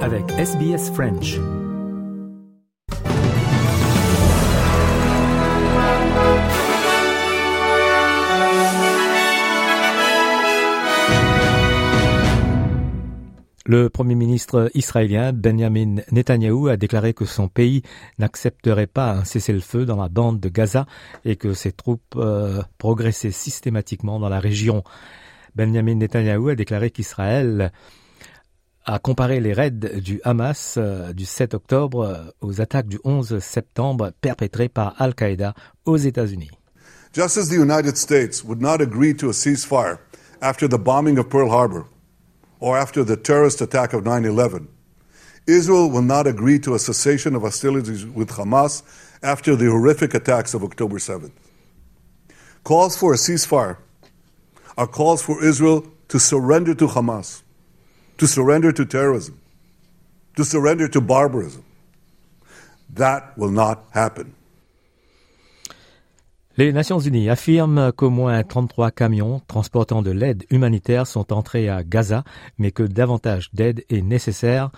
Avec SBS French. Le Premier ministre israélien Benjamin Netanyahou a déclaré que son pays n'accepterait pas un cessez-le-feu dans la bande de Gaza et que ses troupes euh, progressaient systématiquement dans la région. Benjamin Netanyahou a déclaré qu'Israël a comparé les raids du Hamas euh, du 7 octobre euh, aux attaques du 11 septembre perpétrées par Al-Qaïda aux États-Unis. Just as the United States would not agree to a ceasefire after the bombing of Pearl Harbor or after the terrorist attack of 9 11, Israel will not agree to a cessation of hostilities with Hamas after the horrific attacks of October 7th. Calls for a ceasefire are calls for Israel to surrender to Hamas to surrender to terrorism, to surrender to barbarism. That will not happen. Les Nations Unies affirment qu'au moins 33 camions transportant de l'aide humanitaire sont entrés à Gaza, mais que davantage d'aide est nécessaire.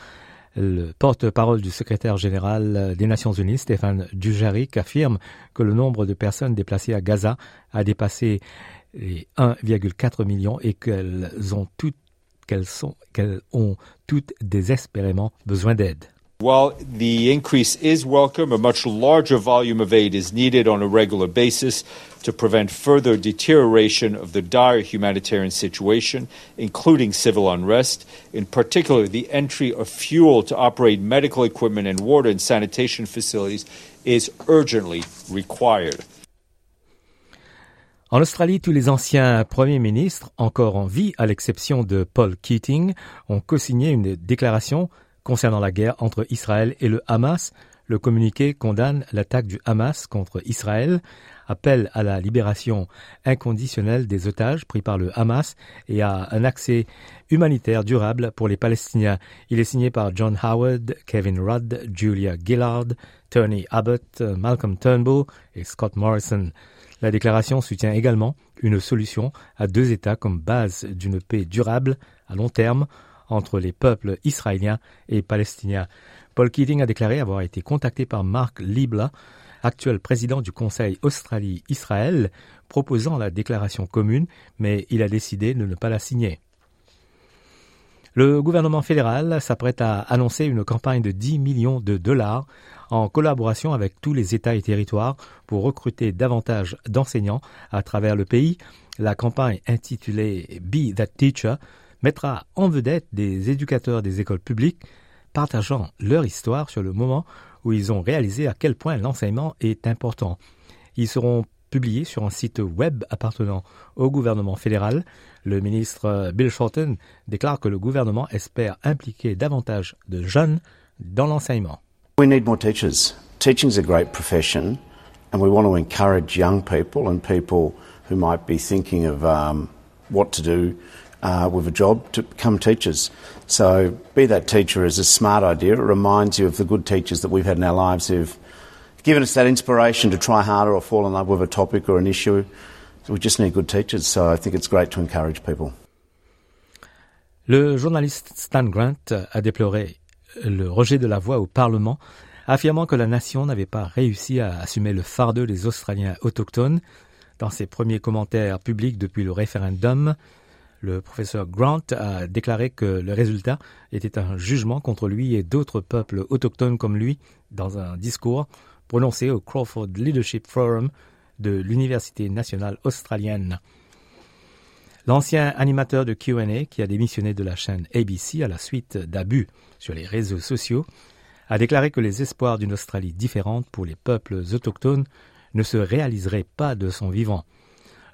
Le porte-parole du secrétaire général des Nations Unies, Stéphane Dujarric, affirme que le nombre de personnes déplacées à Gaza a dépassé les 1,4 millions et qu'elles ont toutes qu'elles ont toutes désespérément besoin d'aide. While the increase is welcome, a much larger volume of aid is needed on a regular basis to prevent further deterioration of the dire humanitarian situation, including civil unrest. In particular, the entry of fuel to operate medical equipment and water and sanitation facilities is urgently required. En Australie, tous les anciens premiers ministres, encore en vie, à l'exception de Paul Keating, ont co-signé une déclaration concernant la guerre entre Israël et le Hamas. Le communiqué condamne l'attaque du Hamas contre Israël, appelle à la libération inconditionnelle des otages pris par le Hamas et à un accès humanitaire durable pour les Palestiniens. Il est signé par John Howard, Kevin Rudd, Julia Gillard, Tony Abbott, Malcolm Turnbull et Scott Morrison. La déclaration soutient également une solution à deux États comme base d'une paix durable à long terme entre les peuples israéliens et palestiniens. Paul Keating a déclaré avoir été contacté par Mark Libla, actuel président du Conseil Australie-Israël, proposant la déclaration commune, mais il a décidé de ne pas la signer. Le gouvernement fédéral s'apprête à annoncer une campagne de 10 millions de dollars en collaboration avec tous les États et territoires pour recruter davantage d'enseignants à travers le pays. La campagne intitulée Be That Teacher mettra en vedette des éducateurs des écoles publiques partageant leur histoire sur le moment où ils ont réalisé à quel point l'enseignement est important. Ils seront publiés sur un site web appartenant au gouvernement fédéral. Le ministre Bill Shorten déclare que le gouvernement espère impliquer davantage de jeunes dans l'enseignement. We need more teachers. Teaching is a great profession, and we want to encourage young people and people who might be thinking of um, what to do uh, with a job to become teachers. So, be that teacher is a smart idea. It reminds you of the good teachers that we've had in our lives who've given us that inspiration to try harder or fall in love with a topic or an issue. So we just need good teachers. So, I think it's great to encourage people. Le journaliste Stan Grant a déploré le rejet de la voix au Parlement, affirmant que la nation n'avait pas réussi à assumer le fardeau des Australiens autochtones. Dans ses premiers commentaires publics depuis le référendum, le professeur Grant a déclaré que le résultat était un jugement contre lui et d'autres peuples autochtones comme lui dans un discours prononcé au Crawford Leadership Forum de l'Université nationale australienne. L'ancien animateur de QA qui a démissionné de la chaîne ABC à la suite d'abus sur les réseaux sociaux a déclaré que les espoirs d'une Australie différente pour les peuples autochtones ne se réaliseraient pas de son vivant.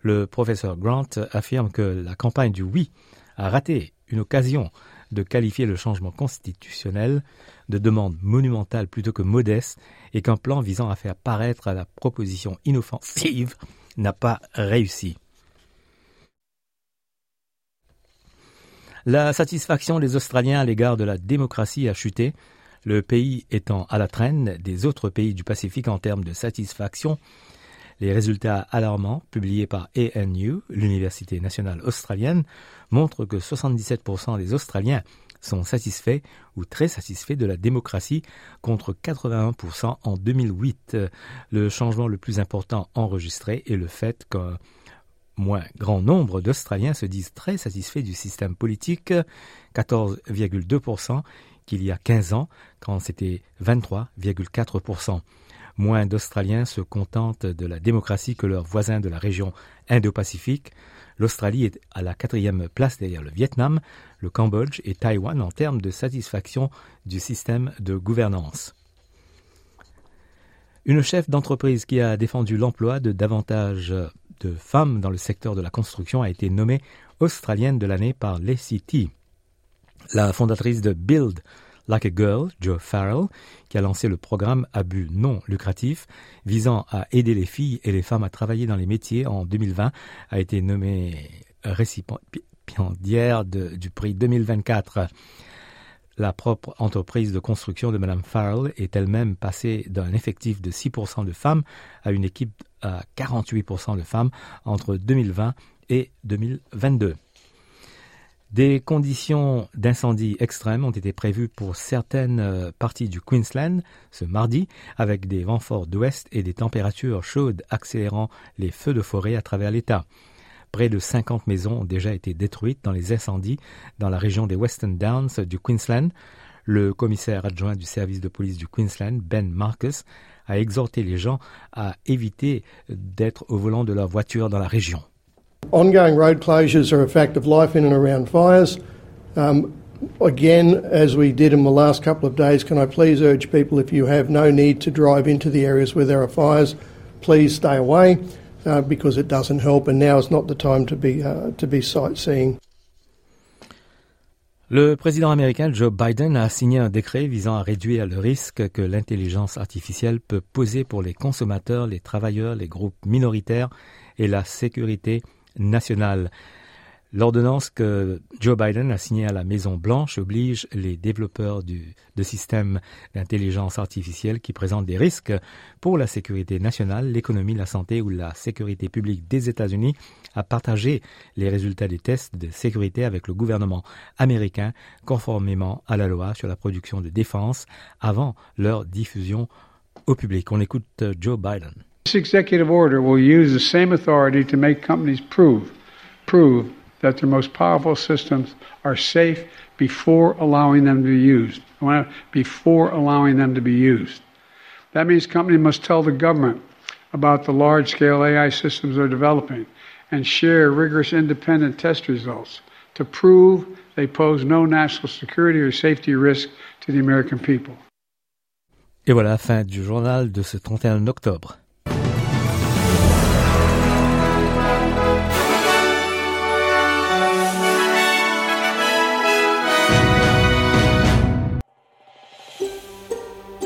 Le professeur Grant affirme que la campagne du oui a raté une occasion de qualifier le changement constitutionnel de demande monumentale plutôt que modeste et qu'un plan visant à faire paraître la proposition inoffensive n'a pas réussi. La satisfaction des Australiens à l'égard de la démocratie a chuté, le pays étant à la traîne des autres pays du Pacifique en termes de satisfaction. Les résultats alarmants publiés par ANU, l'Université nationale australienne, montrent que 77% des Australiens sont satisfaits ou très satisfaits de la démocratie contre 81% en 2008. Le changement le plus important enregistré est le fait qu'un moins grand nombre d'Australiens se disent très satisfaits du système politique, 14,2% qu'il y a 15 ans, quand c'était 23,4%. Moins d'Australiens se contentent de la démocratie que leurs voisins de la région Indo-Pacifique. L'Australie est à la quatrième place derrière le Vietnam, le Cambodge et Taïwan en termes de satisfaction du système de gouvernance. Une chef d'entreprise qui a défendu l'emploi de davantage de femmes dans le secteur de la construction a été nommée Australienne de l'année par l'ACT. La fondatrice de Build Like a Girl, Joe Farrell, qui a lancé le programme à but non lucratif visant à aider les filles et les femmes à travailler dans les métiers en 2020, a été nommée récipiendaire du prix 2024. La propre entreprise de construction de Mme Farrell est elle-même passée d'un effectif de 6% de femmes à une équipe à 48% de femmes entre 2020 et 2022. Des conditions d'incendie extrêmes ont été prévues pour certaines euh, parties du Queensland ce mardi, avec des vents forts d'ouest et des températures chaudes accélérant les feux de forêt à travers l'État. Près de 50 maisons ont déjà été détruites dans les incendies dans la région des Western Downs du Queensland. Le commissaire adjoint du service de police du Queensland, Ben Marcus, a exhorté les gens à éviter d'être au volant de leur voiture dans la région. Ongoing road closures are a fact of life in and around fires. Um, again, as we did in the last couple of days, can I please urge people if you have no need to drive into the areas where there are fires, please stay away uh, because it doesn't help, and now is not the time to be, uh, to be sightseeing. Le président américain Joe Biden a signé un décret visant à réduire le risque que l'intelligence artificielle peut poser pour les consommateurs, les travailleurs, les groupes minoritaires et la sécurité L'ordonnance que Joe Biden a signée à la Maison Blanche oblige les développeurs de systèmes d'intelligence artificielle qui présentent des risques pour la sécurité nationale, l'économie, la santé ou la sécurité publique des États-Unis à partager les résultats des tests de sécurité avec le gouvernement américain conformément à la loi sur la production de défense avant leur diffusion au public. On écoute Joe Biden. This executive order will use the same authority to make companies prove, prove that their most powerful systems are safe before allowing them to be used. Before allowing them to be used. That means companies must tell the government about the large scale AI systems they're developing and share rigorous independent test results to prove they pose no national security or safety risk to the American people. Et voilà fin du journal de ce 31 octobre.